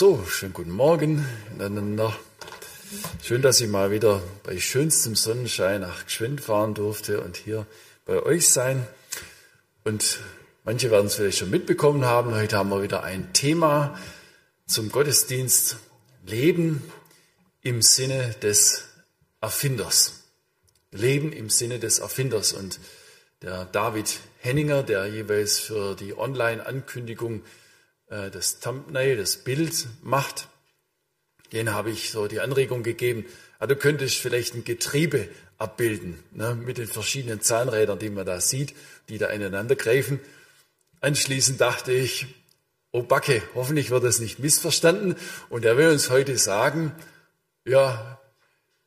So, schönen guten Morgen miteinander. Schön, dass ich mal wieder bei schönstem Sonnenschein nach Geschwind fahren durfte und hier bei euch sein. Und manche werden es vielleicht schon mitbekommen haben. Heute haben wir wieder ein Thema zum Gottesdienst Leben im Sinne des Erfinders. Leben im Sinne des Erfinders. Und der David Henninger, der jeweils für die Online-Ankündigung äh, das Thumbnail, das Bild macht, den habe ich so die Anregung gegeben, ah, du könntest vielleicht ein Getriebe abbilden, ne, mit den verschiedenen Zahnrädern, die man da sieht, die da ineinander greifen. Anschließend dachte ich, oh Backe, hoffentlich wird das nicht missverstanden. Und er will uns heute sagen, ja,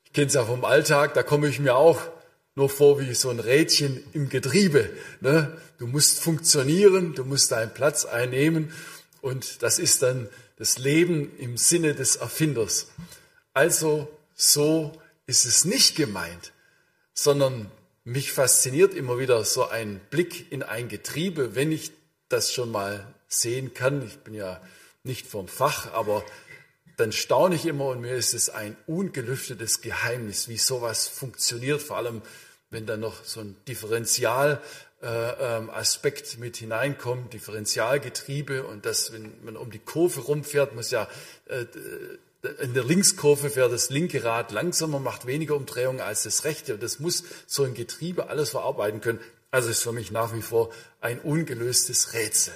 ich kenne es ja vom Alltag, da komme ich mir auch nur vor wie so ein Rädchen im Getriebe. Ne? Du musst funktionieren, du musst deinen Platz einnehmen und das ist dann das Leben im Sinne des Erfinders. Also so ist es nicht gemeint, sondern mich fasziniert immer wieder so ein Blick in ein Getriebe, wenn ich das schon mal sehen kann. Ich bin ja nicht vom Fach, aber dann staune ich immer und mir ist es ein ungelüftetes Geheimnis, wie sowas funktioniert, vor allem wenn dann noch so ein Differential Aspekt mit hineinkommt, Differentialgetriebe und das, wenn man um die Kurve rumfährt, muss ja äh, in der Linkskurve fährt das linke Rad langsamer, macht weniger Umdrehungen als das rechte. Und das muss so ein Getriebe alles verarbeiten können. Also ist für mich nach wie vor ein ungelöstes Rätsel.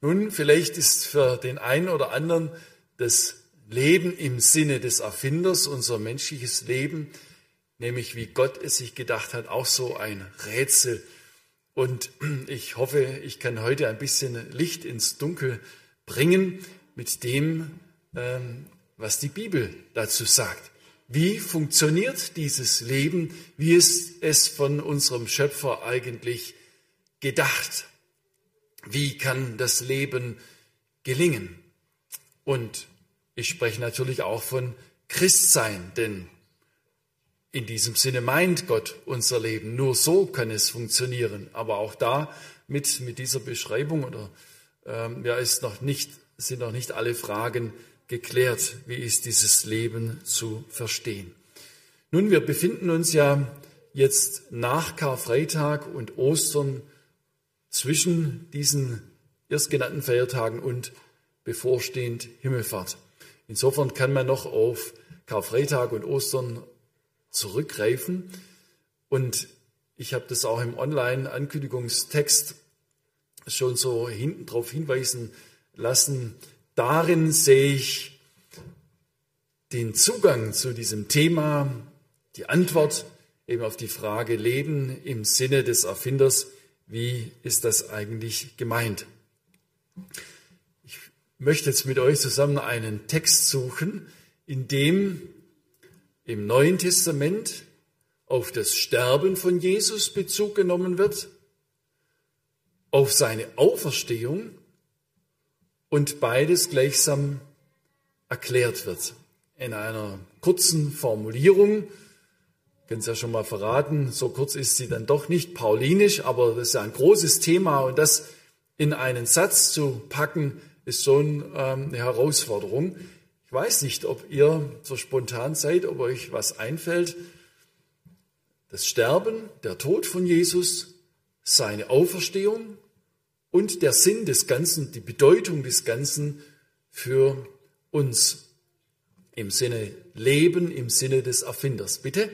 Nun, vielleicht ist für den einen oder anderen das Leben im Sinne des Erfinders, unser menschliches Leben, nämlich wie Gott es sich gedacht hat, auch so ein Rätsel. Und ich hoffe, ich kann heute ein bisschen Licht ins Dunkel bringen mit dem, ähm, was die Bibel dazu sagt. Wie funktioniert dieses Leben? Wie ist es von unserem Schöpfer eigentlich gedacht? Wie kann das Leben gelingen? Und ich spreche natürlich auch von Christsein, denn in diesem Sinne meint Gott unser Leben. Nur so kann es funktionieren. Aber auch da mit, mit dieser Beschreibung oder ähm, ja, ist noch nicht, sind noch nicht alle Fragen geklärt. Wie ist dieses Leben zu verstehen? Nun, wir befinden uns ja jetzt nach Karfreitag und Ostern zwischen diesen erstgenannten Feiertagen und bevorstehend Himmelfahrt. Insofern kann man noch auf Karfreitag und Ostern zurückgreifen. Und ich habe das auch im Online-Ankündigungstext schon so hinten drauf hinweisen lassen. Darin sehe ich den Zugang zu diesem Thema, die Antwort eben auf die Frage Leben im Sinne des Erfinders. Wie ist das eigentlich gemeint? Ich möchte jetzt mit euch zusammen einen Text suchen, in dem im Neuen Testament auf das Sterben von Jesus Bezug genommen wird, auf seine Auferstehung und beides gleichsam erklärt wird. In einer kurzen Formulierung, können Sie ja schon mal verraten, so kurz ist sie dann doch nicht paulinisch, aber das ist ja ein großes Thema und das in einen Satz zu packen, ist schon ähm, eine Herausforderung. Ich weiß nicht, ob ihr so spontan seid, ob euch was einfällt. Das Sterben, der Tod von Jesus, seine Auferstehung und der Sinn des Ganzen, die Bedeutung des Ganzen für uns im Sinne Leben, im Sinne des Erfinders. Bitte?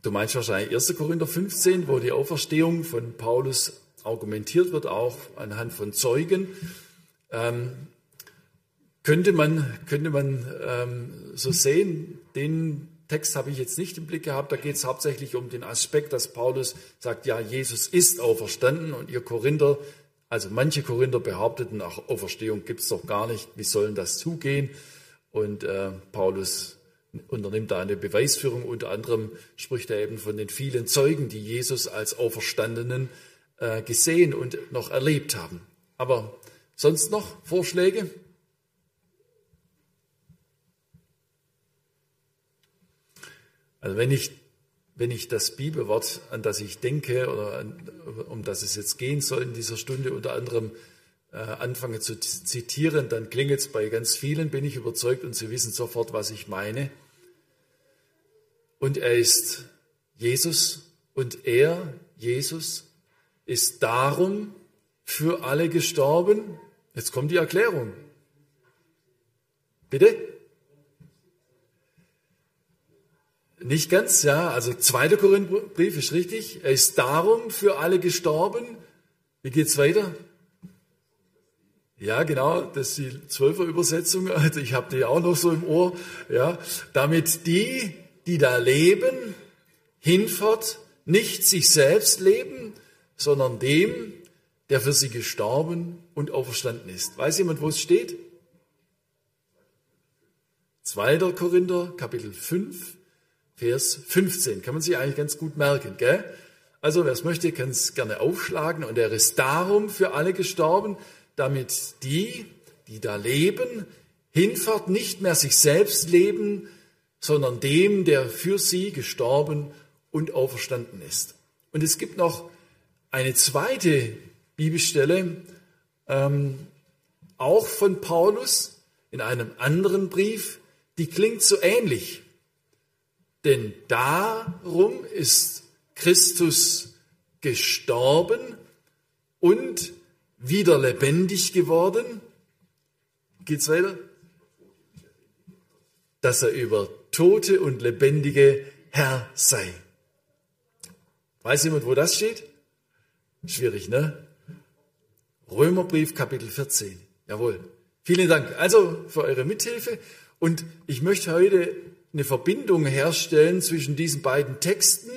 Du meinst wahrscheinlich 1. Korinther 15, wo die Auferstehung von Paulus argumentiert wird, auch anhand von Zeugen, ähm, könnte man, könnte man ähm, so sehen, den Text habe ich jetzt nicht im Blick gehabt, da geht es hauptsächlich um den Aspekt, dass Paulus sagt, ja, Jesus ist auferstanden und ihr Korinther, also manche Korinther behaupteten, ach, Auferstehung gibt es doch gar nicht, wie sollen das zugehen? Und äh, Paulus unternimmt da eine Beweisführung, unter anderem spricht er eben von den vielen Zeugen, die Jesus als Auferstandenen äh, gesehen und noch erlebt haben. Aber sonst noch Vorschläge? Also wenn ich, wenn ich das Bibelwort, an das ich denke oder an, um das es jetzt gehen soll in dieser Stunde, unter anderem äh, anfange zu zitieren, dann klingelt es bei ganz vielen, bin ich überzeugt, und sie wissen sofort, was ich meine. Und er ist Jesus und er, Jesus, ist darum für alle gestorben. Jetzt kommt die Erklärung. Bitte? Nicht ganz, ja. Also zweiter Korintherbrief ist richtig. Er ist darum für alle gestorben. Wie geht's weiter? Ja, genau, das ist die Zwölfer Übersetzung. Also ich habe die auch noch so im Ohr. Ja, damit die, die da leben, hinfort nicht sich selbst leben, sondern dem, der für sie gestorben und auferstanden ist. Weiß jemand, wo es steht? 2. Korinther, Kapitel 5, Vers 15. Kann man sich eigentlich ganz gut merken, gell? Also, wer es möchte, kann es gerne aufschlagen. Und er ist darum für alle gestorben, damit die, die da leben, hinfort nicht mehr sich selbst leben, sondern dem, der für sie gestorben und auferstanden ist. Und es gibt noch eine zweite Bibelstelle, ähm, auch von Paulus in einem anderen Brief, die klingt so ähnlich. Denn darum ist Christus gestorben und wieder lebendig geworden. Geht's weiter? Dass er über Tote und Lebendige Herr sei. Weiß jemand, wo das steht? Schwierig, ne? Römerbrief, Kapitel 14. Jawohl. Vielen Dank also für eure Mithilfe. Und ich möchte heute eine Verbindung herstellen zwischen diesen beiden Texten,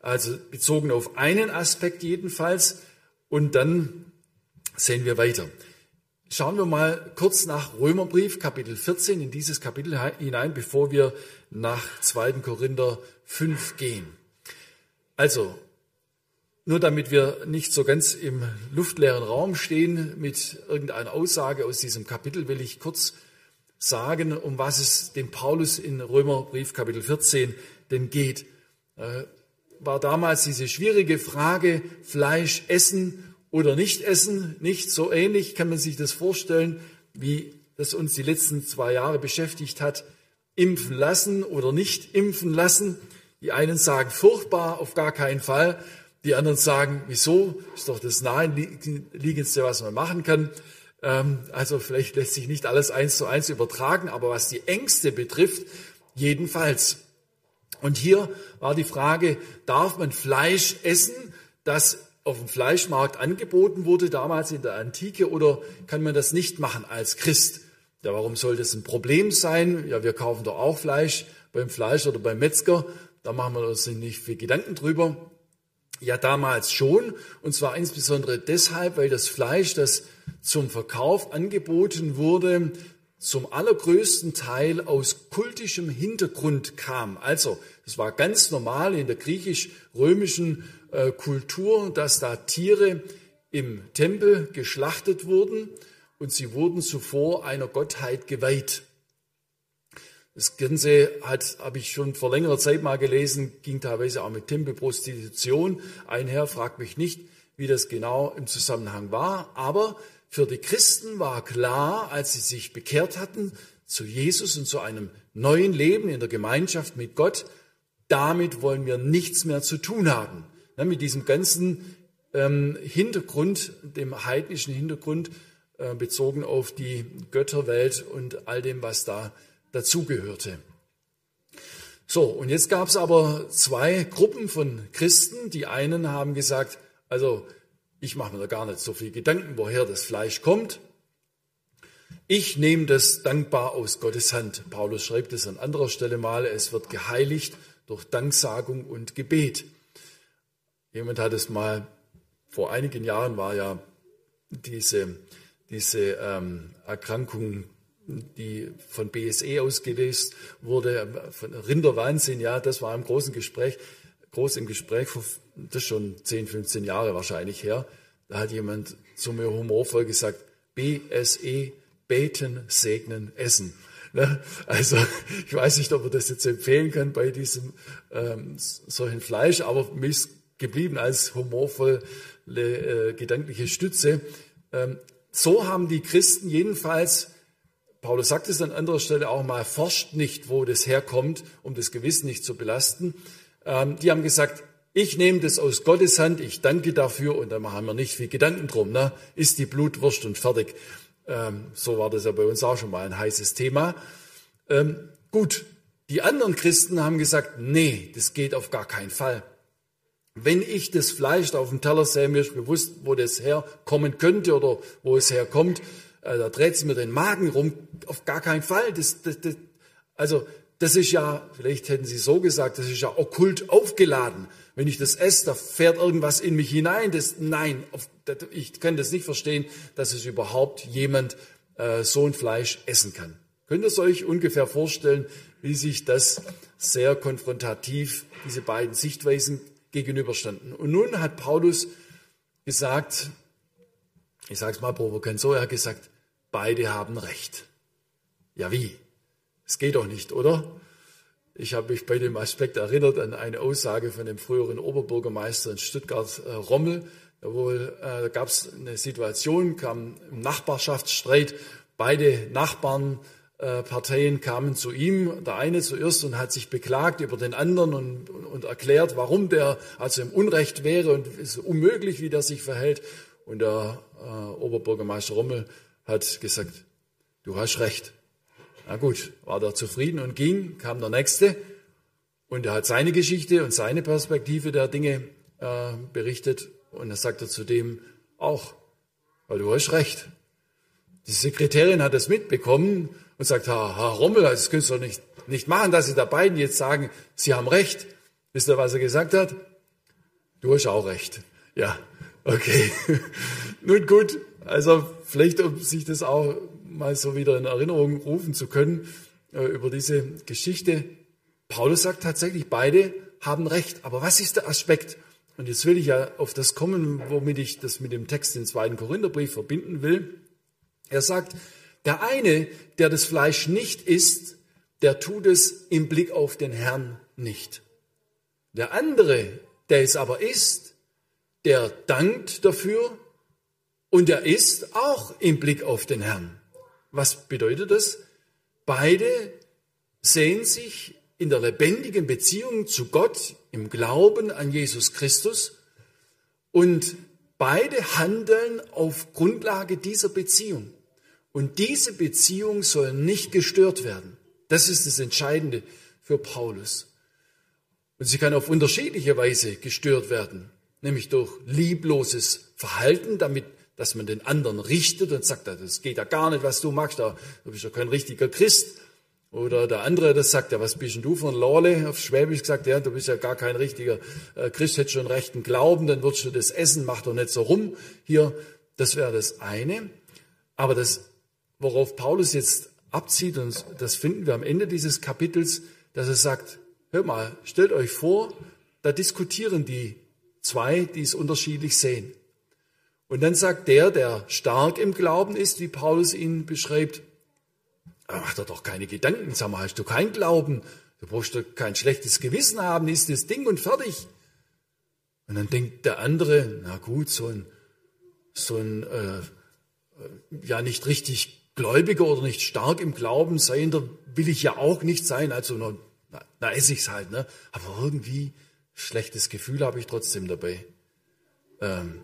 also bezogen auf einen Aspekt jedenfalls. Und dann sehen wir weiter. Schauen wir mal kurz nach Römerbrief, Kapitel 14, in dieses Kapitel hinein, bevor wir nach 2. Korinther 5 gehen. Also, nur damit wir nicht so ganz im luftleeren Raum stehen mit irgendeiner Aussage aus diesem Kapitel, will ich kurz sagen, um was es dem Paulus in Römerbrief Kapitel 14 denn geht. Äh, war damals diese schwierige Frage, Fleisch essen oder nicht essen, nicht so ähnlich kann man sich das vorstellen, wie das uns die letzten zwei Jahre beschäftigt hat. Impfen lassen oder nicht impfen lassen. Die einen sagen furchtbar, auf gar keinen Fall. Die anderen sagen, wieso? Ist doch das naheliegendste, was man machen kann. Ähm, also vielleicht lässt sich nicht alles eins zu eins übertragen, aber was die Ängste betrifft, jedenfalls. Und hier war die Frage, darf man Fleisch essen, das auf dem Fleischmarkt angeboten wurde, damals in der Antike, oder kann man das nicht machen als Christ? Ja, warum soll das ein Problem sein? Ja, wir kaufen doch auch Fleisch beim Fleisch oder beim Metzger. Da machen wir uns nicht viel Gedanken drüber. Ja, damals schon. Und zwar insbesondere deshalb, weil das Fleisch, das zum Verkauf angeboten wurde, zum allergrößten Teil aus kultischem Hintergrund kam. Also, es war ganz normal in der griechisch-römischen äh, Kultur, dass da Tiere im Tempel geschlachtet wurden und sie wurden zuvor einer Gottheit geweiht. Das Ganze hat, habe ich schon vor längerer Zeit mal gelesen, ging teilweise auch mit Tempelprostitution einher. Fragt mich nicht, wie das genau im Zusammenhang war. Aber für die Christen war klar, als sie sich bekehrt hatten zu Jesus und zu einem neuen Leben in der Gemeinschaft mit Gott, damit wollen wir nichts mehr zu tun haben. Ja, mit diesem ganzen ähm, Hintergrund, dem heidnischen Hintergrund, äh, bezogen auf die Götterwelt und all dem, was da dazugehörte. So, und jetzt gab es aber zwei Gruppen von Christen. Die einen haben gesagt, also ich mache mir da gar nicht so viel Gedanken, woher das Fleisch kommt. Ich nehme das dankbar aus Gottes Hand. Paulus schreibt es an anderer Stelle mal, es wird geheiligt durch Danksagung und Gebet. Jemand hat es mal, vor einigen Jahren war ja diese, diese ähm, Erkrankung die von BSE ausgelöst wurde, von Rinderwahnsinn, ja, das war im großen Gespräch, groß im Gespräch, das ist schon 10, 15 Jahre wahrscheinlich her. Da hat jemand zu mir humorvoll gesagt, BSE, beten, segnen, essen. Ne? Also ich weiß nicht, ob man das jetzt empfehlen kann bei diesem ähm, solchen Fleisch, aber mir ist geblieben als humorvolle äh, gedankliche Stütze. Ähm, so haben die Christen jedenfalls, Paulus sagt es an anderer Stelle auch mal, forscht nicht, wo das herkommt, um das Gewissen nicht zu belasten. Ähm, die haben gesagt, ich nehme das aus Gottes Hand, ich danke dafür und dann machen wir nicht viel Gedanken drum. Ne? Ist die Blutwurst und fertig. Ähm, so war das ja bei uns auch schon mal ein heißes Thema. Ähm, gut, die anderen Christen haben gesagt, nee, das geht auf gar keinen Fall. Wenn ich das Fleisch auf dem Teller sehe, mir ist bewusst, wo das herkommen könnte oder wo es herkommt, äh, da dreht es mir den Magen rum. Auf gar keinen Fall. Das, das, das, also das ist ja, vielleicht hätten Sie so gesagt, das ist ja okkult aufgeladen. Wenn ich das esse, da fährt irgendwas in mich hinein. Das, nein, ich kann das nicht verstehen, dass es überhaupt jemand äh, so ein Fleisch essen kann. Könnt ihr es euch ungefähr vorstellen, wie sich das sehr konfrontativ, diese beiden Sichtweisen gegenüberstanden. Und nun hat Paulus gesagt, ich sage es mal provokant so, er hat gesagt, beide haben Recht. Ja wie? Es geht doch nicht, oder? Ich habe mich bei dem Aspekt erinnert an eine Aussage von dem früheren Oberbürgermeister in Stuttgart, äh, Rommel. Da, wohl, äh, da gab es eine Situation, kam ein Nachbarschaftsstreit. Beide Nachbarn äh, kamen zu ihm, der eine zuerst und hat sich beklagt über den anderen und, und erklärt, warum der also im Unrecht wäre und es ist unmöglich, wie der sich verhält. Und der äh, Oberbürgermeister Rommel hat gesagt, du hast recht. Na gut, war der zufrieden und ging, kam der nächste und er hat seine Geschichte und seine Perspektive der Dinge äh, berichtet und er sagte zu dem auch, weil du hast recht. Die Sekretärin hat es mitbekommen und sagt, Herr, Herr Rommel, das könntest du doch nicht, nicht machen, dass Sie da beiden jetzt sagen, Sie haben recht. Wisst ihr, was er gesagt hat? Du hast auch recht. Ja, okay. Nun gut, also vielleicht, um sich das auch mal so wieder in Erinnerung rufen zu können äh, über diese Geschichte. Paulus sagt tatsächlich, beide haben recht. Aber was ist der Aspekt? Und jetzt will ich ja auf das kommen, womit ich das mit dem Text im zweiten Korintherbrief verbinden will. Er sagt, der eine, der das Fleisch nicht isst, der tut es im Blick auf den Herrn nicht. Der andere, der es aber isst, der dankt dafür und er isst auch im Blick auf den Herrn. Was bedeutet das? Beide sehen sich in der lebendigen Beziehung zu Gott, im Glauben an Jesus Christus und beide handeln auf Grundlage dieser Beziehung. Und diese Beziehung soll nicht gestört werden. Das ist das Entscheidende für Paulus. Und sie kann auf unterschiedliche Weise gestört werden, nämlich durch liebloses Verhalten, damit, dass man den anderen richtet und sagt, das geht ja gar nicht, was du machst, du bist ja kein richtiger Christ. Oder der andere, das sagt, ja, was bist denn du von Lorle? Auf Schwäbisch gesagt, ja, du bist ja gar kein richtiger äh, Christ, hättest schon rechten Glauben, dann würdest du das essen, mach doch nicht so rum. Hier, das wäre das eine. Aber das worauf Paulus jetzt abzieht, und das finden wir am Ende dieses Kapitels, dass er sagt, hör mal, stellt euch vor, da diskutieren die zwei, die es unterschiedlich sehen. Und dann sagt der, der stark im Glauben ist, wie Paulus ihn beschreibt, mach dir doch keine Gedanken, sag mal, hast du keinen Glauben, du brauchst doch kein schlechtes Gewissen haben, ist das Ding und fertig. Und dann denkt der andere, na gut, so ein, so ein äh, ja nicht richtig Gläubiger oder nicht stark im Glauben seiender will ich ja auch nicht sein. Also na, na esse ich's halt, ne? Aber irgendwie schlechtes Gefühl habe ich trotzdem dabei. Ähm,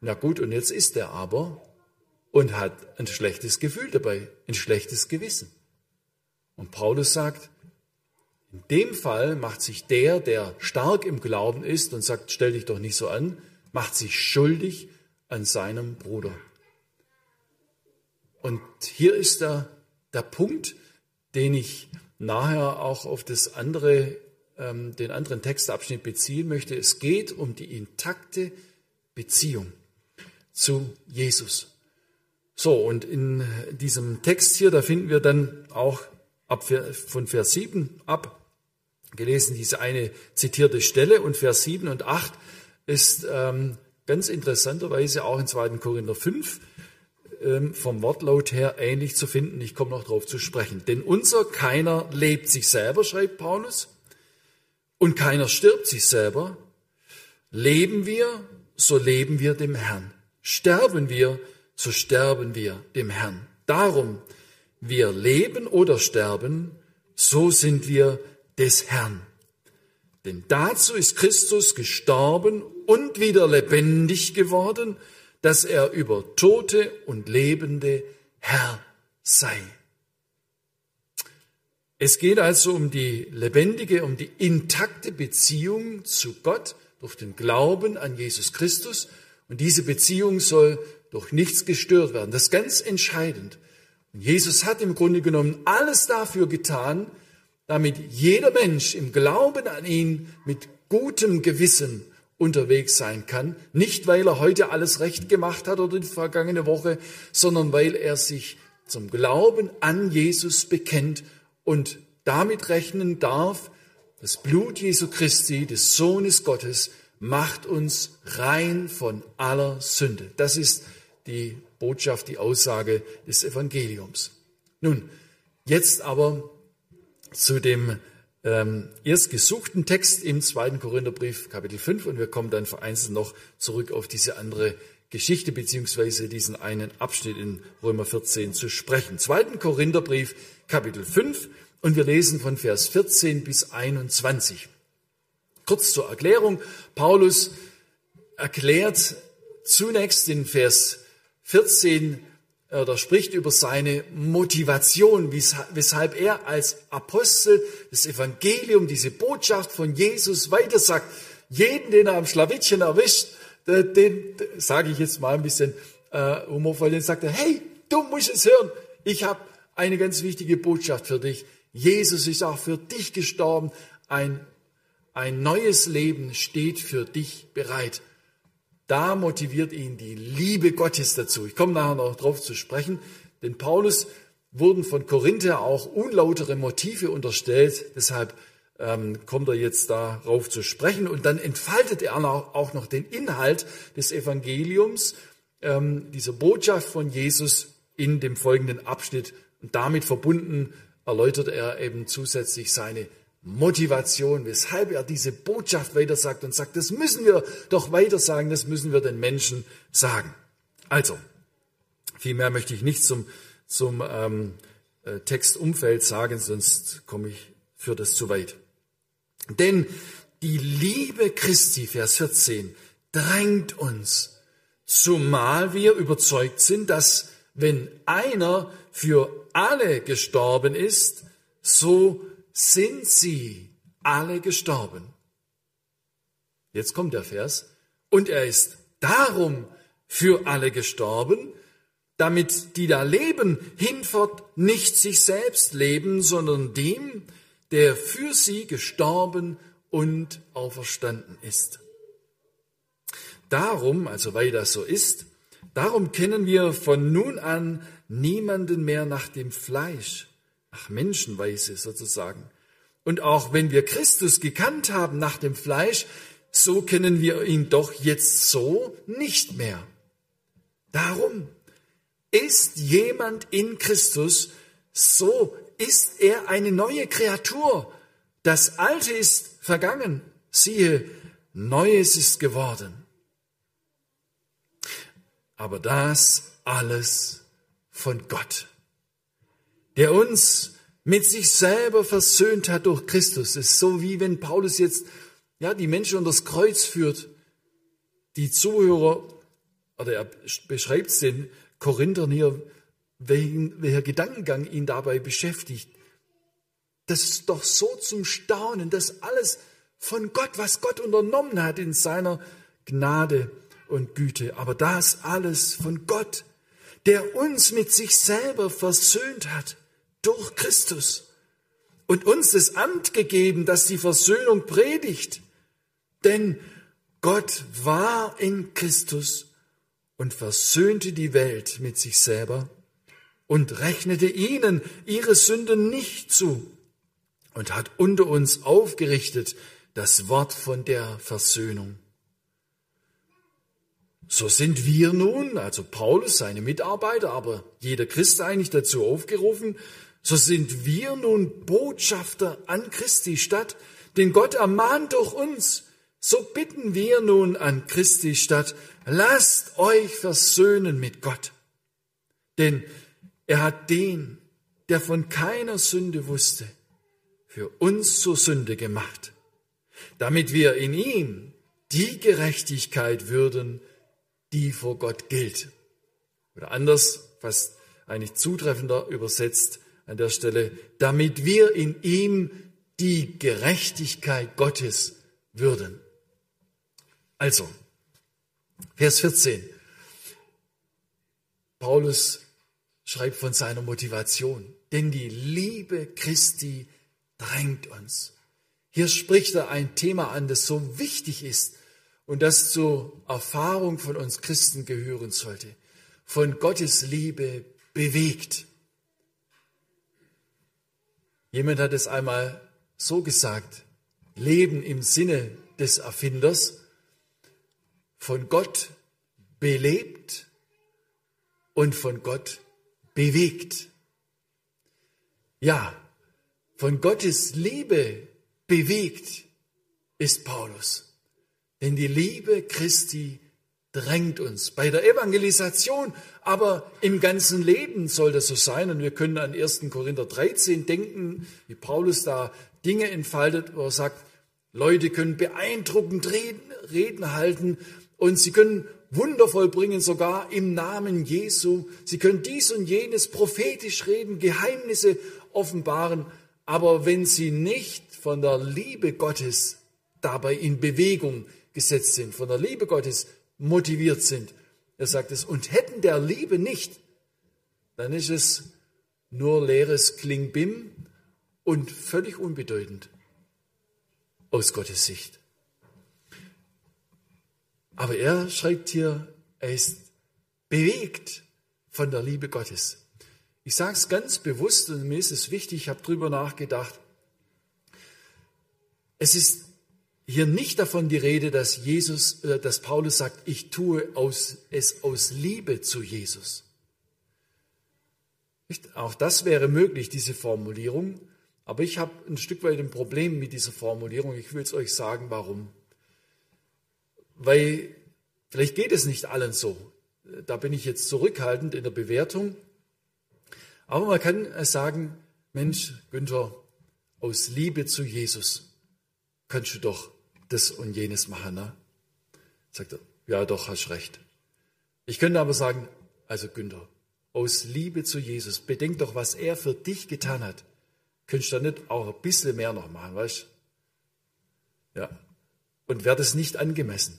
na gut, und jetzt ist er aber und hat ein schlechtes Gefühl dabei, ein schlechtes Gewissen. Und Paulus sagt, in dem Fall macht sich der, der stark im Glauben ist und sagt, stell dich doch nicht so an, macht sich schuldig an seinem Bruder. Und hier ist der, der Punkt, den ich nachher auch auf das andere, ähm, den anderen Textabschnitt beziehen möchte. Es geht um die intakte Beziehung zu Jesus. So, und in diesem Text hier, da finden wir dann auch ab von Vers 7 ab, gelesen diese eine zitierte Stelle und Vers 7 und 8 ist ähm, ganz interessanterweise auch in 2. Korinther 5 ähm, vom Wortlaut her ähnlich zu finden. Ich komme noch darauf zu sprechen. Denn unser keiner lebt sich selber, schreibt Paulus, und keiner stirbt sich selber. Leben wir, so leben wir dem Herrn. Sterben wir, so sterben wir dem Herrn. Darum, wir leben oder sterben, so sind wir des Herrn. Denn dazu ist Christus gestorben und wieder lebendig geworden, dass er über Tote und Lebende Herr sei. Es geht also um die lebendige, um die intakte Beziehung zu Gott durch den Glauben an Jesus Christus. Und diese Beziehung soll durch nichts gestört werden. Das ist ganz entscheidend. Und Jesus hat im Grunde genommen alles dafür getan, damit jeder Mensch im Glauben an ihn mit gutem Gewissen unterwegs sein kann. Nicht, weil er heute alles recht gemacht hat oder die vergangene Woche, sondern weil er sich zum Glauben an Jesus bekennt und damit rechnen darf, das Blut Jesu Christi, des Sohnes Gottes, macht uns rein von aller Sünde. Das ist die Botschaft, die Aussage des Evangeliums. Nun, jetzt aber zu dem ähm, erst gesuchten Text im zweiten Korintherbrief, Kapitel 5, und wir kommen dann vereinzelt noch zurück auf diese andere Geschichte beziehungsweise diesen einen Abschnitt in Römer 14 zu sprechen. Zweiten Korintherbrief, Kapitel 5, und wir lesen von Vers 14 bis 21. Kurz zur Erklärung. Paulus erklärt zunächst in Vers 14 oder spricht über seine Motivation, weshalb er als Apostel das Evangelium, diese Botschaft von Jesus weitersagt. Jeden, den er am Schlawittchen erwischt, den, den sage ich jetzt mal ein bisschen äh, humorvoll, den sagt er, hey, du musst es hören. Ich habe eine ganz wichtige Botschaft für dich. Jesus ist auch für dich gestorben. Ein, ein neues Leben steht für dich bereit. Da motiviert ihn die Liebe Gottes dazu. Ich komme nachher noch drauf zu sprechen, denn Paulus wurden von Korinther auch unlautere Motive unterstellt. Deshalb ähm, kommt er jetzt darauf zu sprechen. Und dann entfaltet er auch noch den Inhalt des Evangeliums, ähm, dieser Botschaft von Jesus in dem folgenden Abschnitt. Und damit verbunden erläutert er eben zusätzlich seine Motivation, weshalb er diese Botschaft weitersagt und sagt, das müssen wir doch weitersagen, das müssen wir den Menschen sagen. Also, viel mehr möchte ich nicht zum, zum ähm, äh, Textumfeld sagen, sonst komme ich für das zu weit. Denn die Liebe Christi, Vers 14, drängt uns, zumal wir überzeugt sind, dass wenn einer für alle gestorben ist, so sind sie alle gestorben. Jetzt kommt der Vers. Und er ist darum für alle gestorben, damit die da leben, hinfort nicht sich selbst leben, sondern dem, der für sie gestorben und auferstanden ist. Darum, also weil das so ist, darum kennen wir von nun an niemanden mehr nach dem Fleisch, nach Menschenweise sozusagen. Und auch wenn wir Christus gekannt haben nach dem Fleisch, so kennen wir ihn doch jetzt so nicht mehr. Darum ist jemand in Christus, so ist er eine neue Kreatur. Das Alte ist vergangen, siehe, Neues ist geworden. Aber das alles von Gott, der uns mit sich selber versöhnt hat durch Christus. Es ist so wie wenn Paulus jetzt ja die Menschen unter das Kreuz führt. Die Zuhörer oder er beschreibt es den Korinthern hier, welchen, welcher Gedankengang ihn dabei beschäftigt. Das ist doch so zum Staunen, dass alles von Gott, was Gott unternommen hat in seiner Gnade und Güte. Aber das alles von Gott der uns mit sich selber versöhnt hat durch Christus und uns das Amt gegeben, das die Versöhnung predigt. Denn Gott war in Christus und versöhnte die Welt mit sich selber und rechnete ihnen ihre Sünden nicht zu und hat unter uns aufgerichtet das Wort von der Versöhnung. So sind wir nun, also Paulus, seine Mitarbeiter, aber jeder Christ eigentlich dazu aufgerufen, so sind wir nun Botschafter an Christi Stadt, den Gott ermahnt durch uns. So bitten wir nun an Christi Stadt, lasst euch versöhnen mit Gott. Denn er hat den, der von keiner Sünde wusste, für uns zur Sünde gemacht, damit wir in ihm die Gerechtigkeit würden, die vor Gott gilt. Oder anders, fast eigentlich zutreffender übersetzt an der Stelle, damit wir in ihm die Gerechtigkeit Gottes würden. Also, Vers 14. Paulus schreibt von seiner Motivation, denn die Liebe Christi drängt uns. Hier spricht er ein Thema an, das so wichtig ist und das zur Erfahrung von uns Christen gehören sollte. Von Gottes Liebe bewegt. Jemand hat es einmal so gesagt, Leben im Sinne des Erfinders, von Gott belebt und von Gott bewegt. Ja, von Gottes Liebe bewegt ist Paulus. Denn die Liebe Christi drängt uns bei der Evangelisation, aber im ganzen Leben soll das so sein. Und wir können an 1. Korinther 13 denken, wie Paulus da Dinge entfaltet, wo er sagt, Leute können beeindruckend reden, Reden halten und sie können Wunder vollbringen, sogar im Namen Jesu. Sie können dies und jenes prophetisch reden, Geheimnisse offenbaren. Aber wenn sie nicht von der Liebe Gottes dabei in Bewegung gesetzt sind, von der Liebe Gottes motiviert sind, er sagt es, und hätten der Liebe nicht, dann ist es nur leeres Klingbim und völlig unbedeutend aus Gottes Sicht. Aber er schreibt hier, er ist bewegt von der Liebe Gottes. Ich sage es ganz bewusst und mir ist es wichtig, ich habe drüber nachgedacht. Es ist hier nicht davon die Rede, dass Jesus, äh, dass Paulus sagt, ich tue aus, es aus Liebe zu Jesus. Auch das wäre möglich, diese Formulierung. Aber ich habe ein Stück weit ein Problem mit dieser Formulierung. Ich will es euch sagen, warum. Weil vielleicht geht es nicht allen so. Da bin ich jetzt zurückhaltend in der Bewertung. Aber man kann sagen, Mensch, Günther, aus Liebe zu Jesus kannst du doch das und jenes machen. Ne? Sagt er, ja doch, hast recht. Ich könnte aber sagen, also Günther, aus Liebe zu Jesus, bedenk doch, was er für dich getan hat. Könntest du da nicht auch ein bisschen mehr noch machen, weißt Ja. Und wäre das nicht angemessen?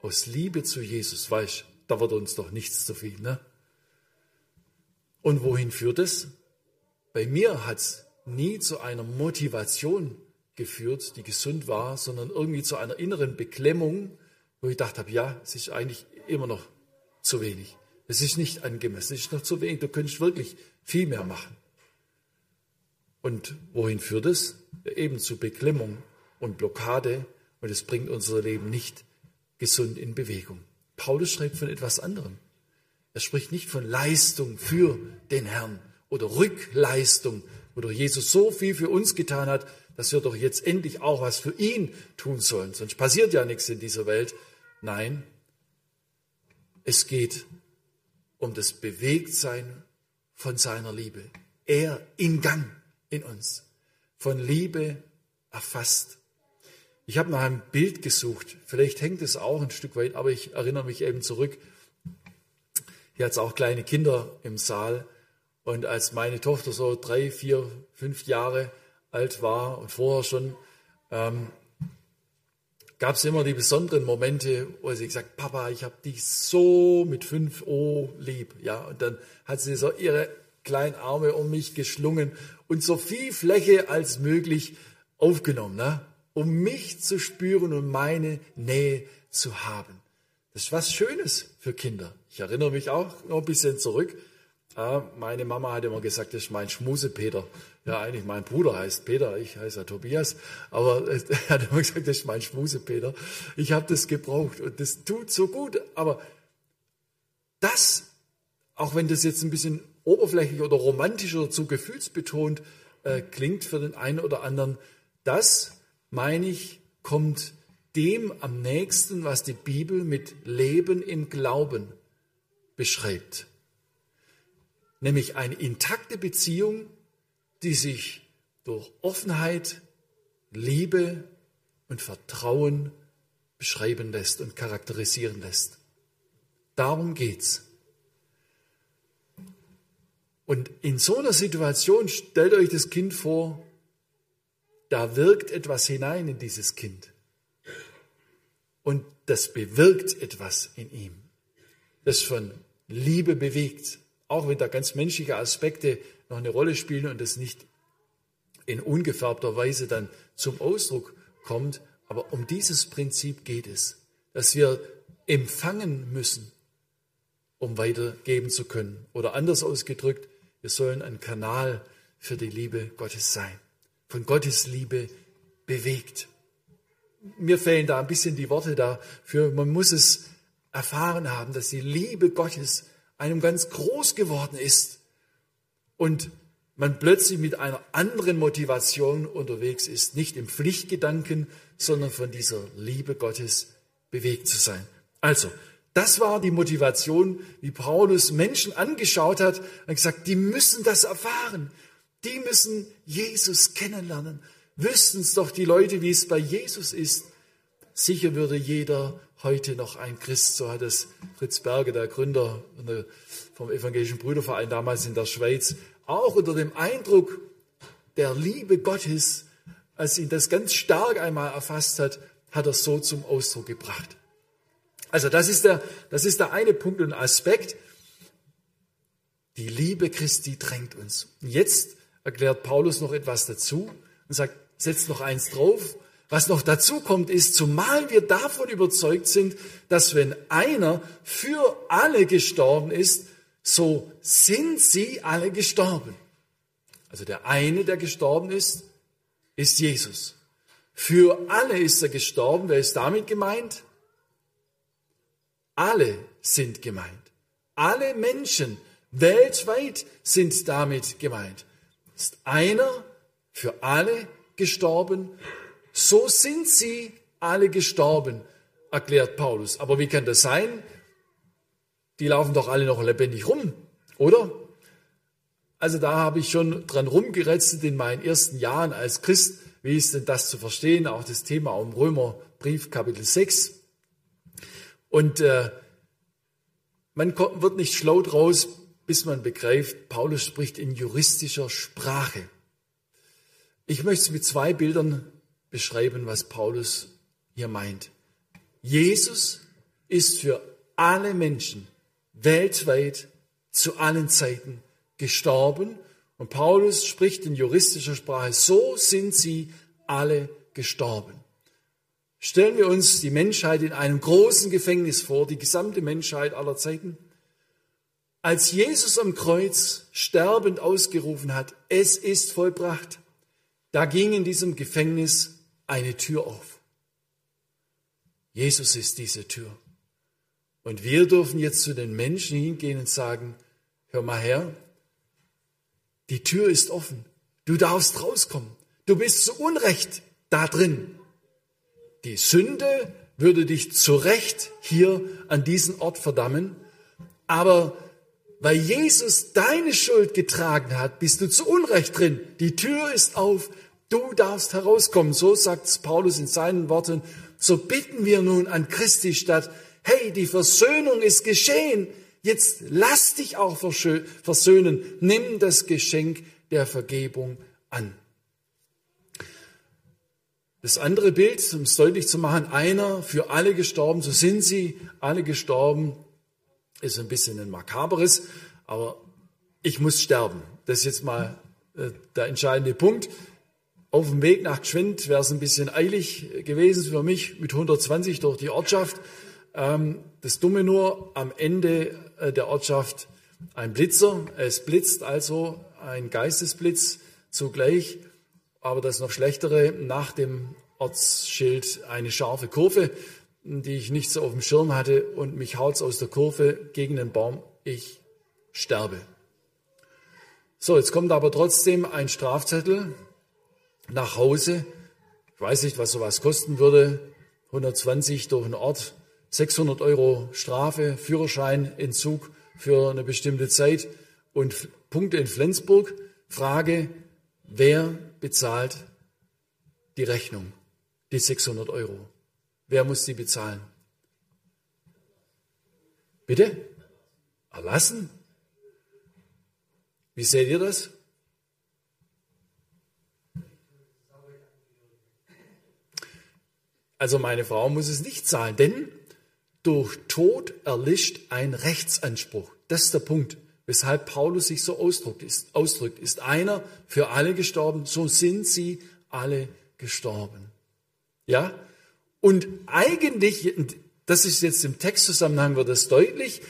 Aus Liebe zu Jesus, weißt da wird uns doch nichts zu viel, ne? Und wohin führt es? Bei mir hat es nie zu einer Motivation geführt, die gesund war, sondern irgendwie zu einer inneren Beklemmung, wo ich gedacht habe, ja, es ist eigentlich immer noch zu wenig. Es ist nicht angemessen, es ist noch zu wenig. Du könntest wirklich viel mehr machen. Und wohin führt es? Eben zu Beklemmung und Blockade und es bringt unser Leben nicht gesund in Bewegung. Paulus schreibt von etwas anderem. Er spricht nicht von Leistung für den Herrn oder Rückleistung, wo Jesus so viel für uns getan hat, dass wir doch jetzt endlich auch was für ihn tun sollen. Sonst passiert ja nichts in dieser Welt. Nein, es geht um das Bewegtsein von seiner Liebe. Er in Gang in uns, von Liebe erfasst. Ich habe nach einem Bild gesucht. Vielleicht hängt es auch ein Stück weit, aber ich erinnere mich eben zurück. Hier hat es auch kleine Kinder im Saal. Und als meine Tochter so drei, vier, fünf Jahre alt war und vorher schon, ähm, gab es immer die besonderen Momente, wo sie gesagt, Papa, ich habe dich so mit fünf O lieb. Ja, und dann hat sie so ihre kleinen Arme um mich geschlungen und so viel Fläche als möglich aufgenommen. Ne? Um mich zu spüren und meine Nähe zu haben. Das ist was Schönes für Kinder. Ich erinnere mich auch noch ein bisschen zurück. Meine Mama hat immer gesagt, das ist mein Schmusepeter. Ja, eigentlich mein Bruder heißt Peter, ich heiße ja Tobias, aber er hat immer gesagt, das ist mein Schmusepeter. Ich habe das gebraucht und das tut so gut. Aber das, auch wenn das jetzt ein bisschen oberflächlich oder romantisch oder zu gefühlsbetont äh, klingt für den einen oder anderen, das meine ich, kommt dem am nächsten, was die Bibel mit Leben im Glauben beschreibt. nämlich eine intakte Beziehung, die sich durch Offenheit, Liebe und Vertrauen beschreiben lässt und charakterisieren lässt. Darum geht's. Und in so einer Situation stellt euch das Kind vor, da wirkt etwas hinein in dieses Kind. Und das bewirkt etwas in ihm, das von Liebe bewegt, auch wenn da ganz menschliche Aspekte noch eine Rolle spielen und das nicht in ungefärbter Weise dann zum Ausdruck kommt. Aber um dieses Prinzip geht es, dass wir empfangen müssen, um weitergeben zu können. Oder anders ausgedrückt, wir sollen ein Kanal für die Liebe Gottes sein. Von Gottes Liebe bewegt. Mir fehlen da ein bisschen die Worte dafür. Man muss es erfahren haben, dass die Liebe Gottes einem ganz groß geworden ist und man plötzlich mit einer anderen Motivation unterwegs ist, nicht im Pflichtgedanken, sondern von dieser Liebe Gottes bewegt zu sein. Also, das war die Motivation, wie Paulus Menschen angeschaut hat und gesagt, die müssen das erfahren. Die müssen Jesus kennenlernen. Wüssten es doch die Leute, wie es bei Jesus ist. Sicher würde jeder heute noch ein Christ, so hat es Fritz Berger, der Gründer vom Evangelischen Brüderverein damals in der Schweiz, auch unter dem Eindruck der Liebe Gottes, als ihn das ganz stark einmal erfasst hat, hat er so zum Ausdruck gebracht. Also das ist der, das ist der eine Punkt und Aspekt. Die Liebe Christi drängt uns. Jetzt erklärt Paulus noch etwas dazu und sagt, setzt noch eins drauf. Was noch dazu kommt, ist, zumal wir davon überzeugt sind, dass wenn einer für alle gestorben ist, so sind sie alle gestorben. Also der eine, der gestorben ist, ist Jesus. Für alle ist er gestorben. Wer ist damit gemeint? Alle sind gemeint. Alle Menschen weltweit sind damit gemeint. Ist einer für alle gestorben. So sind sie alle gestorben, erklärt Paulus. Aber wie kann das sein? Die laufen doch alle noch lebendig rum, oder? Also da habe ich schon dran rumgerätselt in meinen ersten Jahren als Christ. Wie ist denn das zu verstehen? Auch das Thema im Römerbrief Kapitel 6. Und äh, man wird nicht schlau draus, bis man begreift, Paulus spricht in juristischer Sprache. Ich möchte es mit zwei Bildern beschreiben, was Paulus hier meint. Jesus ist für alle Menschen weltweit zu allen Zeiten gestorben und Paulus spricht in juristischer Sprache, so sind sie alle gestorben. Stellen wir uns die Menschheit in einem großen Gefängnis vor, die gesamte Menschheit aller Zeiten. Als Jesus am Kreuz sterbend ausgerufen hat, es ist vollbracht, da ging in diesem Gefängnis eine Tür auf. Jesus ist diese Tür. Und wir dürfen jetzt zu den Menschen hingehen und sagen, hör mal her, die Tür ist offen. Du darfst rauskommen. Du bist zu Unrecht da drin. Die Sünde würde dich zu Recht hier an diesen Ort verdammen, aber weil Jesus deine Schuld getragen hat, bist du zu Unrecht drin. Die Tür ist auf, du darfst herauskommen. So sagt Paulus in seinen Worten. So bitten wir nun an Christi statt, hey, die Versöhnung ist geschehen. Jetzt lass dich auch versöhnen. Nimm das Geschenk der Vergebung an. Das andere Bild, um es deutlich zu machen, einer für alle gestorben, so sind sie alle gestorben, ist ein bisschen ein makaberes, aber ich muss sterben. Das ist jetzt mal äh, der entscheidende Punkt. Auf dem Weg nach Gschwind wäre es ein bisschen eilig gewesen für mich mit 120 durch die Ortschaft. Ähm, das Dumme nur, am Ende äh, der Ortschaft ein Blitzer. Es blitzt also ein Geistesblitz zugleich aber das noch schlechtere, nach dem Ortsschild eine scharfe Kurve, die ich nicht so auf dem Schirm hatte und mich haut's aus der Kurve gegen den Baum. Ich sterbe. So, jetzt kommt aber trotzdem ein Strafzettel nach Hause. Ich weiß nicht, was sowas kosten würde. 120 durch den Ort, 600 Euro Strafe, Führerschein, Entzug für eine bestimmte Zeit und Punkte in Flensburg. Frage, wer bezahlt die Rechnung, die 600 Euro? Wer muss die bezahlen? Bitte? Erlassen? Wie seht ihr das? Also meine Frau muss es nicht zahlen, denn durch Tod erlischt ein Rechtsanspruch. Das ist der Punkt, weshalb Paulus sich so ausdrückt. Ist, ausdrückt. ist einer für alle gestorben, so sind sie alle gestorben. Ja? Und eigentlich, das ist jetzt im Textzusammenhang wird das deutlich,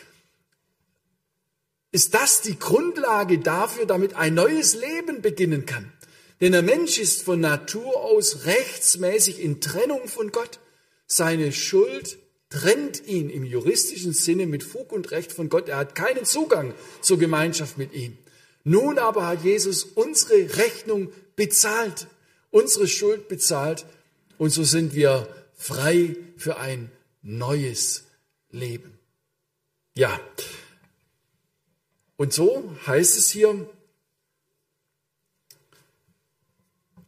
ist das die Grundlage dafür, damit ein neues Leben beginnen kann. Denn der Mensch ist von Natur aus rechtsmäßig in Trennung von Gott. Seine Schuld trennt ihn im juristischen Sinne mit Fug und Recht von Gott. Er hat keinen Zugang zur Gemeinschaft mit ihm. Nun aber hat Jesus unsere Rechnung bezahlt, unsere Schuld bezahlt und so sind wir frei für ein neues Leben. Ja, und so heißt es hier,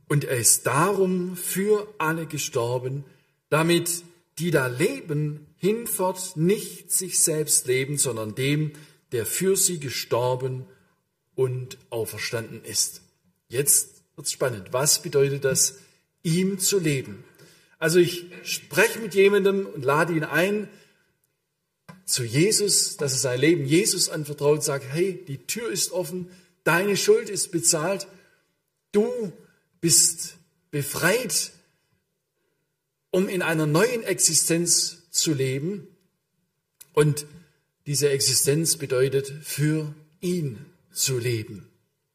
und er ist darum für alle gestorben, damit die da leben, hinfort nicht sich selbst leben, sondern dem, der für sie gestorben und auferstanden ist. Jetzt wird's spannend. Was bedeutet das, ihm zu leben? Also ich spreche mit jemandem und lade ihn ein, zu Jesus, dass er sein Leben Jesus anvertraut, sagt, hey, die Tür ist offen, deine Schuld ist bezahlt, du bist befreit, um in einer neuen Existenz zu leben. Und diese Existenz bedeutet, für ihn zu leben.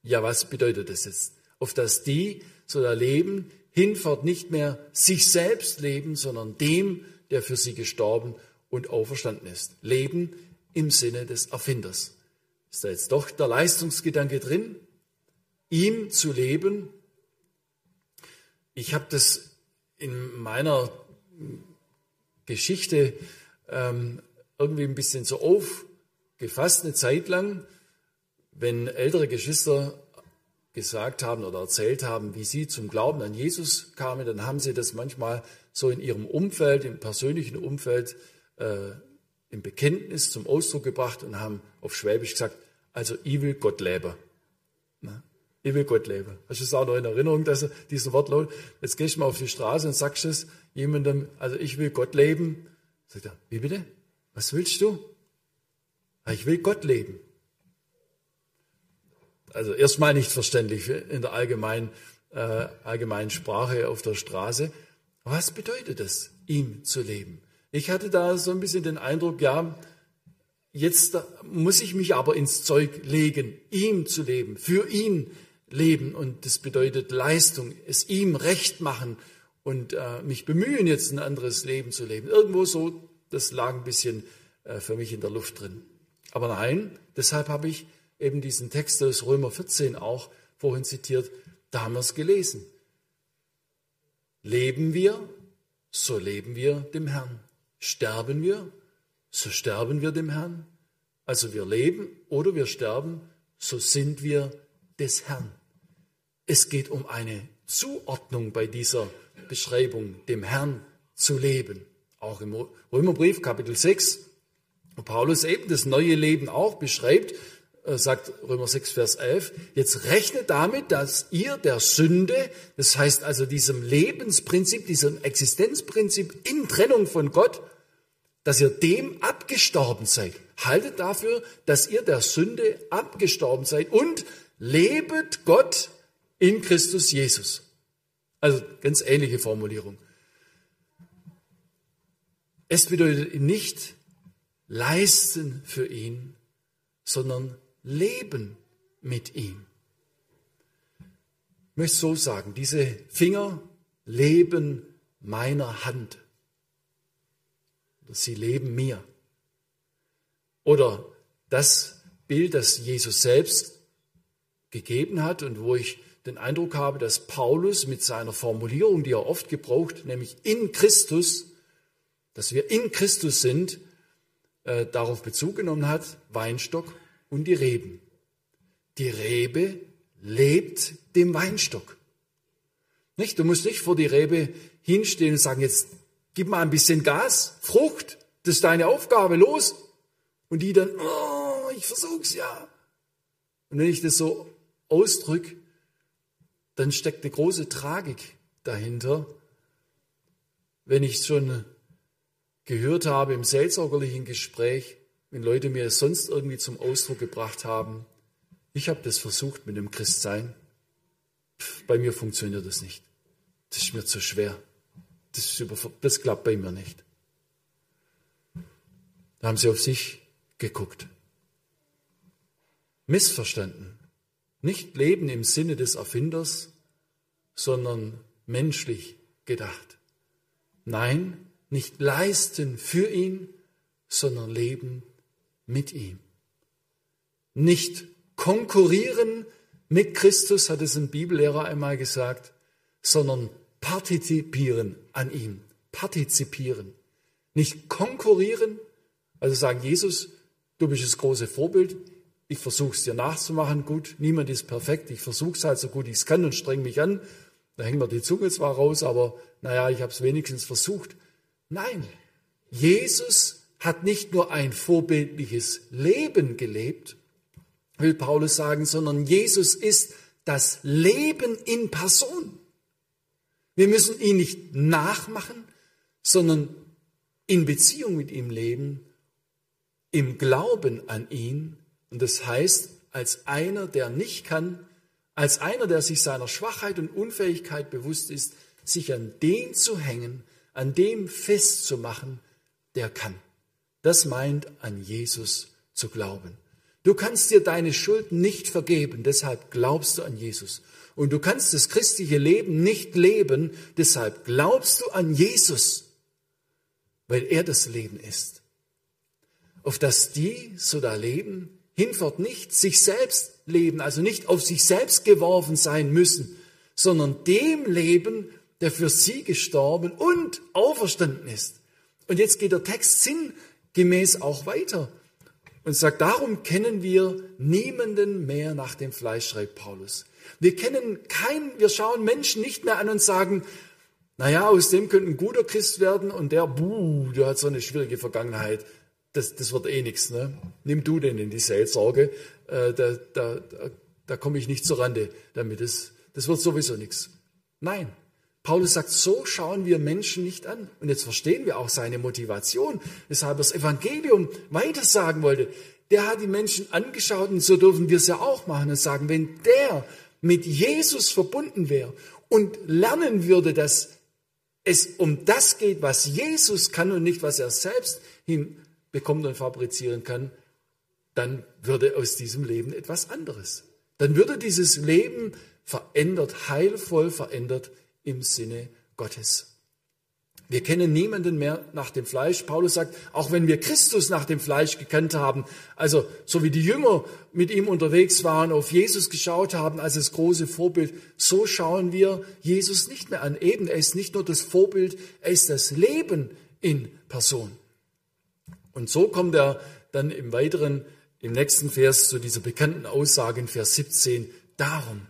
Ja, was bedeutet das jetzt? Auf dass die so da leben, hinfort nicht mehr sich selbst leben, sondern dem, der für sie gestorben und auferstanden ist. Leben im Sinne des Erfinders. Ist da jetzt doch der Leistungsgedanke drin? Ihm zu leben. Ich habe das in meiner Geschichte ähm, irgendwie ein bisschen so aufgefasst, eine Zeit lang, wenn ältere Geschwister gesagt haben oder erzählt haben, wie sie zum Glauben an Jesus kamen, dann haben sie das manchmal so in ihrem Umfeld, im persönlichen Umfeld äh, im Bekenntnis zum Ausdruck gebracht und haben auf Schwäbisch gesagt, also ich will Gott leben. Na? Ich will Gott leben. Hast du es auch noch in Erinnerung, dass er diesen Wort laut? Jetzt gehst du mal auf die Straße und sagst es jemandem, also ich will Gott leben. Sagt er, wie bitte? Was willst du? Ich will Gott leben. Also erstmal nicht verständlich in der allgemeinen, äh, allgemeinen Sprache auf der Straße. Was bedeutet es, ihm zu leben? Ich hatte da so ein bisschen den Eindruck, ja, jetzt muss ich mich aber ins Zeug legen, ihm zu leben, für ihn leben. Und das bedeutet Leistung, es ihm recht machen und äh, mich bemühen, jetzt ein anderes Leben zu leben. Irgendwo so, das lag ein bisschen äh, für mich in der Luft drin. Aber nein, deshalb habe ich eben diesen Text aus Römer 14 auch vorhin zitiert, da haben wir es gelesen. Leben wir, so leben wir dem Herrn. Sterben wir, so sterben wir dem Herrn. Also wir leben oder wir sterben, so sind wir des Herrn. Es geht um eine Zuordnung bei dieser Beschreibung, dem Herrn zu leben. Auch im Römerbrief Kapitel 6, wo Paulus eben das neue Leben auch beschreibt, sagt Römer 6, Vers 11, jetzt rechnet damit, dass ihr der Sünde, das heißt also diesem Lebensprinzip, diesem Existenzprinzip in Trennung von Gott, dass ihr dem abgestorben seid. Haltet dafür, dass ihr der Sünde abgestorben seid und lebet Gott in Christus Jesus. Also ganz ähnliche Formulierung. Es bedeutet nicht leisten für ihn, sondern leben mit ihm. Ich möchte so sagen, diese Finger leben meiner Hand. Sie leben mir. Oder das Bild, das Jesus selbst gegeben hat und wo ich den Eindruck habe, dass Paulus mit seiner Formulierung, die er oft gebraucht, nämlich in Christus, dass wir in Christus sind, äh, darauf Bezug genommen hat, Weinstock und die Reben. Die Rebe lebt dem Weinstock. Nicht? Du musst nicht vor die Rebe hinstehen und sagen, jetzt gib mal ein bisschen Gas, Frucht, das ist deine Aufgabe, los. Und die dann, oh, ich versuch's ja. Und wenn ich das so ausdrücke, dann steckt eine große Tragik dahinter. Wenn ich schon gehört habe im seelsorgerlichen Gespräch, wenn Leute mir es sonst irgendwie zum Ausdruck gebracht haben, ich habe das versucht mit dem Christsein, bei mir funktioniert das nicht. Das ist mir zu schwer. Das, über, das klappt bei mir nicht. Da haben sie auf sich geguckt. Missverstanden. Nicht leben im Sinne des Erfinders, sondern menschlich gedacht. Nein, nicht leisten für ihn, sondern leben mit ihm. Nicht konkurrieren mit Christus, hat es ein Bibellehrer einmal gesagt, sondern partizipieren an ihm. Partizipieren. Nicht konkurrieren, also sagen, Jesus, du bist das große Vorbild, ich versuche es dir nachzumachen, gut, niemand ist perfekt, ich versuche es halt so gut ich es kann und streng mich an. Da hängt mir die Zunge zwar raus, aber naja, ich habe es wenigstens versucht. Nein, Jesus hat nicht nur ein vorbildliches Leben gelebt, will Paulus sagen, sondern Jesus ist das Leben in Person. Wir müssen ihn nicht nachmachen, sondern in Beziehung mit ihm leben, im Glauben an ihn. Und das heißt, als einer, der nicht kann, als einer, der sich seiner Schwachheit und Unfähigkeit bewusst ist, sich an den zu hängen, an dem festzumachen, der kann. Das meint an Jesus zu glauben. Du kannst dir deine Schuld nicht vergeben, deshalb glaubst du an Jesus. Und du kannst das christliche Leben nicht leben, deshalb glaubst du an Jesus, weil er das Leben ist. Auf das die, so da leben, hinfort nicht sich selbst leben, also nicht auf sich selbst geworfen sein müssen, sondern dem Leben, der für sie gestorben und auferstanden ist. Und jetzt geht der Text sinngemäß auch weiter und sagt, darum kennen wir niemanden mehr nach dem Fleisch, schreibt Paulus. Wir kennen keinen, wir schauen Menschen nicht mehr an und sagen, naja, aus dem könnte ein guter Christ werden und der, buh, der hat so eine schwierige Vergangenheit. Das, das wird eh nichts. Ne? Nimm du den in die Seelsorge, äh, da, da, da, da komme ich nicht zur Rande damit. Das, das wird sowieso nichts. Nein, Paulus sagt, so schauen wir Menschen nicht an. Und jetzt verstehen wir auch seine Motivation, weshalb er das Evangelium weitersagen wollte. Der hat die Menschen angeschaut und so dürfen wir es ja auch machen und sagen, wenn der mit Jesus verbunden wäre und lernen würde, dass es um das geht, was Jesus kann und nicht, was er selbst hinbekommt und fabrizieren kann, dann würde aus diesem Leben etwas anderes. Dann würde dieses Leben verändert, heilvoll verändert im Sinne Gottes. Wir kennen niemanden mehr nach dem Fleisch. Paulus sagt, auch wenn wir Christus nach dem Fleisch gekannt haben, also so wie die Jünger mit ihm unterwegs waren, auf Jesus geschaut haben als das große Vorbild, so schauen wir Jesus nicht mehr an. Eben, er ist nicht nur das Vorbild, er ist das Leben in Person. Und so kommt er dann im weiteren, im nächsten Vers zu dieser bekannten Aussage in Vers 17. Darum,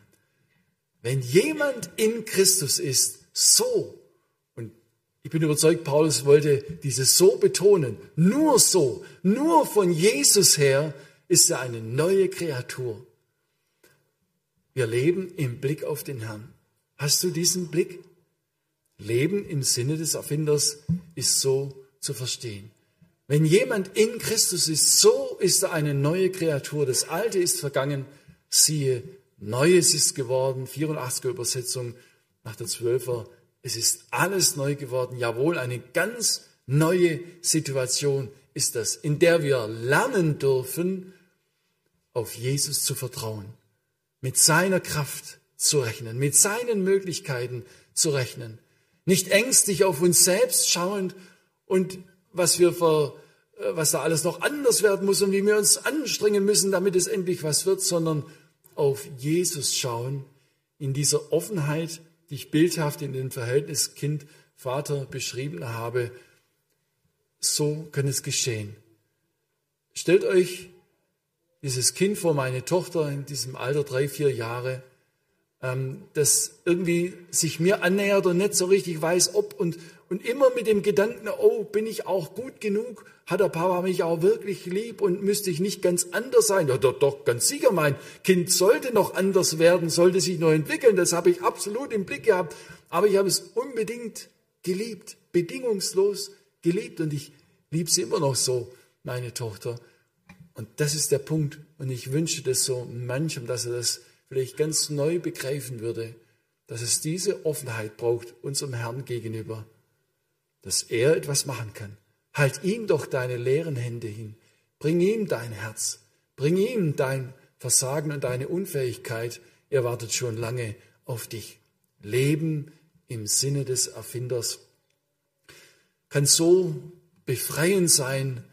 wenn jemand in Christus ist, so, und ich bin überzeugt, Paulus wollte dieses so betonen, nur so, nur von Jesus her ist er eine neue Kreatur. Wir leben im Blick auf den Herrn. Hast du diesen Blick? Leben im Sinne des Erfinders ist so zu verstehen. Wenn jemand in Christus ist, so ist er eine neue Kreatur. Das Alte ist vergangen, siehe, Neues ist geworden, 84er Übersetzung nach der 12er. Es ist alles neu geworden. Jawohl, eine ganz neue Situation ist das, in der wir lernen dürfen, auf Jesus zu vertrauen, mit seiner Kraft zu rechnen, mit seinen Möglichkeiten zu rechnen, nicht ängstlich auf uns selbst schauend und was wir ver, äh, was da alles noch anders werden muss und wie wir uns anstrengen müssen, damit es endlich was wird, sondern auf Jesus schauen, in dieser Offenheit, die ich bildhaft in dem Verhältnis Kind-Vater beschrieben habe, so kann es geschehen. Stellt euch dieses Kind vor, meine Tochter in diesem Alter drei, vier Jahre, ähm, das irgendwie sich mir annähert und nicht so richtig weiß, ob und, und immer mit dem Gedanken, oh, bin ich auch gut genug? Hat der Papa mich auch wirklich lieb und müsste ich nicht ganz anders sein? Ja, doch, doch, ganz sicher, mein Kind sollte noch anders werden, sollte sich noch entwickeln. Das habe ich absolut im Blick gehabt. Aber ich habe es unbedingt geliebt, bedingungslos geliebt und ich liebe sie immer noch so, meine Tochter. Und das ist der Punkt. Und ich wünsche das so manchem, dass er das vielleicht ganz neu begreifen würde, dass es diese Offenheit braucht unserem Herrn gegenüber dass er etwas machen kann. Halt ihm doch deine leeren Hände hin. Bring ihm dein Herz. Bring ihm dein Versagen und deine Unfähigkeit. Er wartet schon lange auf dich. Leben im Sinne des Erfinders kann so befreiend sein,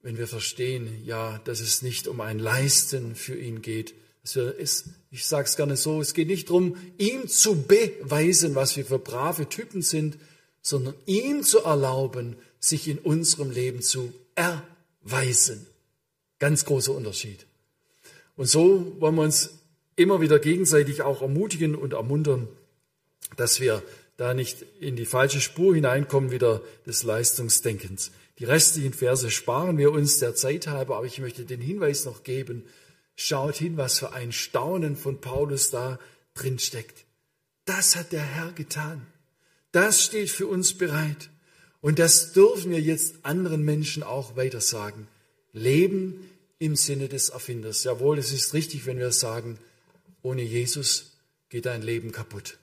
wenn wir verstehen, ja, dass es nicht um ein Leisten für ihn geht. Wir es, ich sage es gerne so, es geht nicht darum, ihm zu beweisen, was wir für brave Typen sind, sondern ihm zu erlauben, sich in unserem Leben zu erweisen. Ganz großer Unterschied. Und so wollen wir uns immer wieder gegenseitig auch ermutigen und ermuntern, dass wir da nicht in die falsche Spur hineinkommen wieder des Leistungsdenkens. Die restlichen Verse sparen wir uns der Zeit halber, aber ich möchte den Hinweis noch geben. Schaut hin, was für ein Staunen von Paulus da drin steckt. Das hat der Herr getan. Das steht für uns bereit. Und das dürfen wir jetzt anderen Menschen auch weitersagen. Leben im Sinne des Erfinders. Jawohl, es ist richtig, wenn wir sagen, ohne Jesus geht dein Leben kaputt.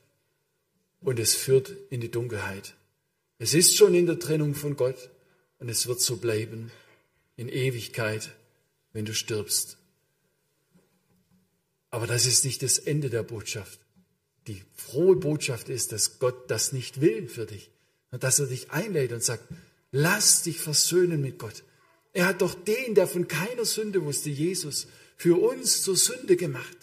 Und es führt in die Dunkelheit. Es ist schon in der Trennung von Gott und es wird so bleiben in Ewigkeit, wenn du stirbst. Aber das ist nicht das Ende der Botschaft. Die frohe Botschaft ist, dass Gott das nicht will für dich und dass er dich einlädt und sagt, lass dich versöhnen mit Gott. Er hat doch den, der von keiner Sünde wusste, Jesus, für uns zur Sünde gemacht,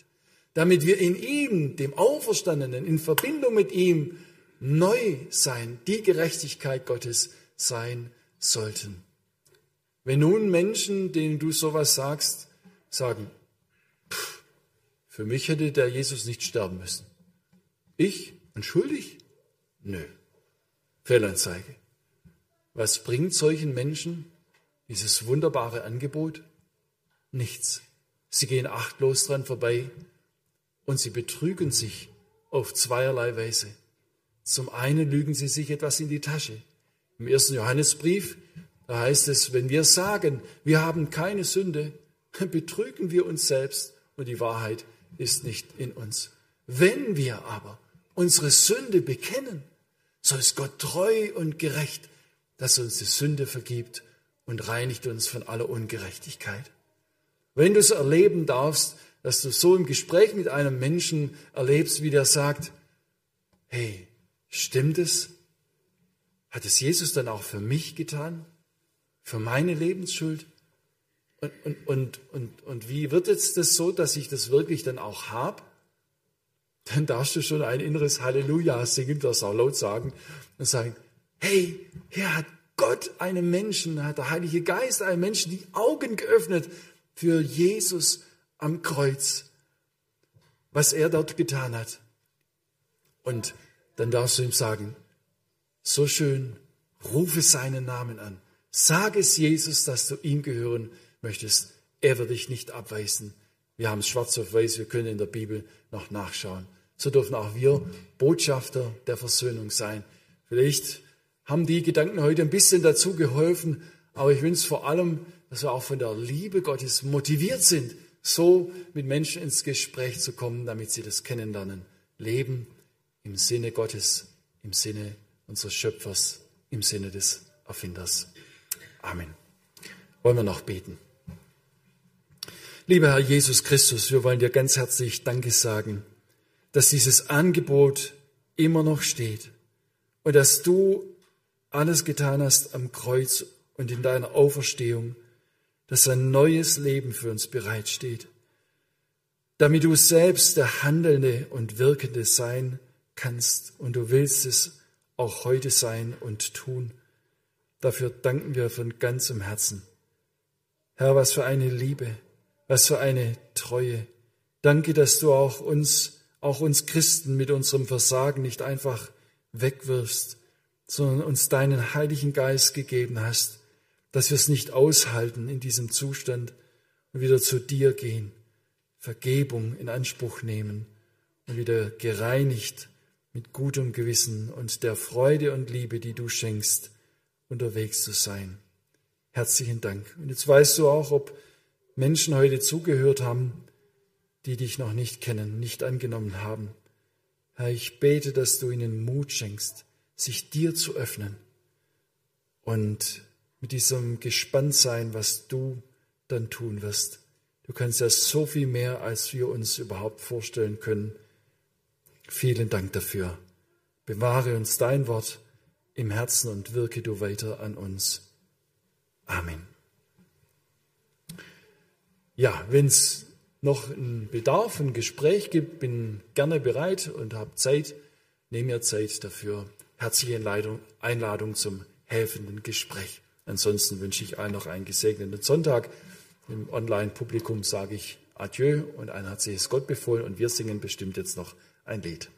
damit wir in ihm, dem Auferstandenen, in Verbindung mit ihm neu sein, die Gerechtigkeit Gottes sein sollten. Wenn nun Menschen, denen du sowas sagst, sagen, für mich hätte der Jesus nicht sterben müssen. Ich und schuldig? Nö. Fehlanzeige. Was bringt solchen Menschen dieses wunderbare Angebot? Nichts. Sie gehen achtlos dran vorbei und sie betrügen sich auf zweierlei Weise. Zum einen lügen sie sich etwas in die Tasche. Im ersten Johannesbrief, da heißt es, wenn wir sagen, wir haben keine Sünde, betrügen wir uns selbst und die Wahrheit ist nicht in uns. Wenn wir aber unsere Sünde bekennen, so ist Gott treu und gerecht, dass er uns die Sünde vergibt und reinigt uns von aller Ungerechtigkeit. Wenn du es erleben darfst, dass du so im Gespräch mit einem Menschen erlebst, wie der sagt, hey, stimmt es? Hat es Jesus dann auch für mich getan? Für meine Lebensschuld? Und, und, und, und, und wie wird jetzt das so, dass ich das wirklich dann auch habe? Dann darfst du schon ein inneres Halleluja singen, das auch laut sagen und sagen, hey, hier hat Gott einem Menschen, hat der Heilige Geist einem Menschen die Augen geöffnet für Jesus am Kreuz, was er dort getan hat. Und dann darfst du ihm sagen, so schön, rufe seinen Namen an. Sag es Jesus, dass du ihm gehören möchtest. Er wird dich nicht abweisen. Wir haben es schwarz auf weiß, wir können in der Bibel noch nachschauen so dürfen auch wir Botschafter der Versöhnung sein. Vielleicht haben die Gedanken heute ein bisschen dazu geholfen, aber ich wünsche vor allem, dass wir auch von der Liebe Gottes motiviert sind, so mit Menschen ins Gespräch zu kommen, damit sie das kennenlernen. Leben im Sinne Gottes, im Sinne unseres Schöpfers, im Sinne des Erfinders. Amen. Wollen wir noch beten? Lieber Herr Jesus Christus, wir wollen dir ganz herzlich Danke sagen dass dieses Angebot immer noch steht und dass du alles getan hast am Kreuz und in deiner Auferstehung, dass ein neues Leben für uns bereitsteht, damit du selbst der Handelnde und Wirkende sein kannst und du willst es auch heute sein und tun. Dafür danken wir von ganzem Herzen. Herr, was für eine Liebe, Was für eine Treue. Danke, dass du auch uns, auch uns Christen mit unserem Versagen nicht einfach wegwirfst, sondern uns deinen Heiligen Geist gegeben hast, dass wir es nicht aushalten in diesem Zustand und wieder zu dir gehen, Vergebung in Anspruch nehmen und wieder gereinigt mit gutem Gewissen und der Freude und Liebe, die du schenkst, unterwegs zu sein. Herzlichen Dank. Und jetzt weißt du auch, ob Menschen heute zugehört haben, die dich noch nicht kennen, nicht angenommen haben. Herr, ich bete, dass du ihnen Mut schenkst, sich dir zu öffnen und mit diesem Gespanntsein, was du dann tun wirst. Du kannst ja so viel mehr, als wir uns überhaupt vorstellen können. Vielen Dank dafür. Bewahre uns dein Wort im Herzen und wirke du weiter an uns. Amen. Ja, wenn es noch einen Bedarf, ein Gespräch gibt, bin gerne bereit und habe Zeit, nehme mir Zeit dafür. Herzliche Einladung zum helfenden Gespräch. Ansonsten wünsche ich allen noch einen gesegneten Sonntag. Im Online-Publikum sage ich Adieu und ein herzliches Gott befohlen und wir singen bestimmt jetzt noch ein Lied.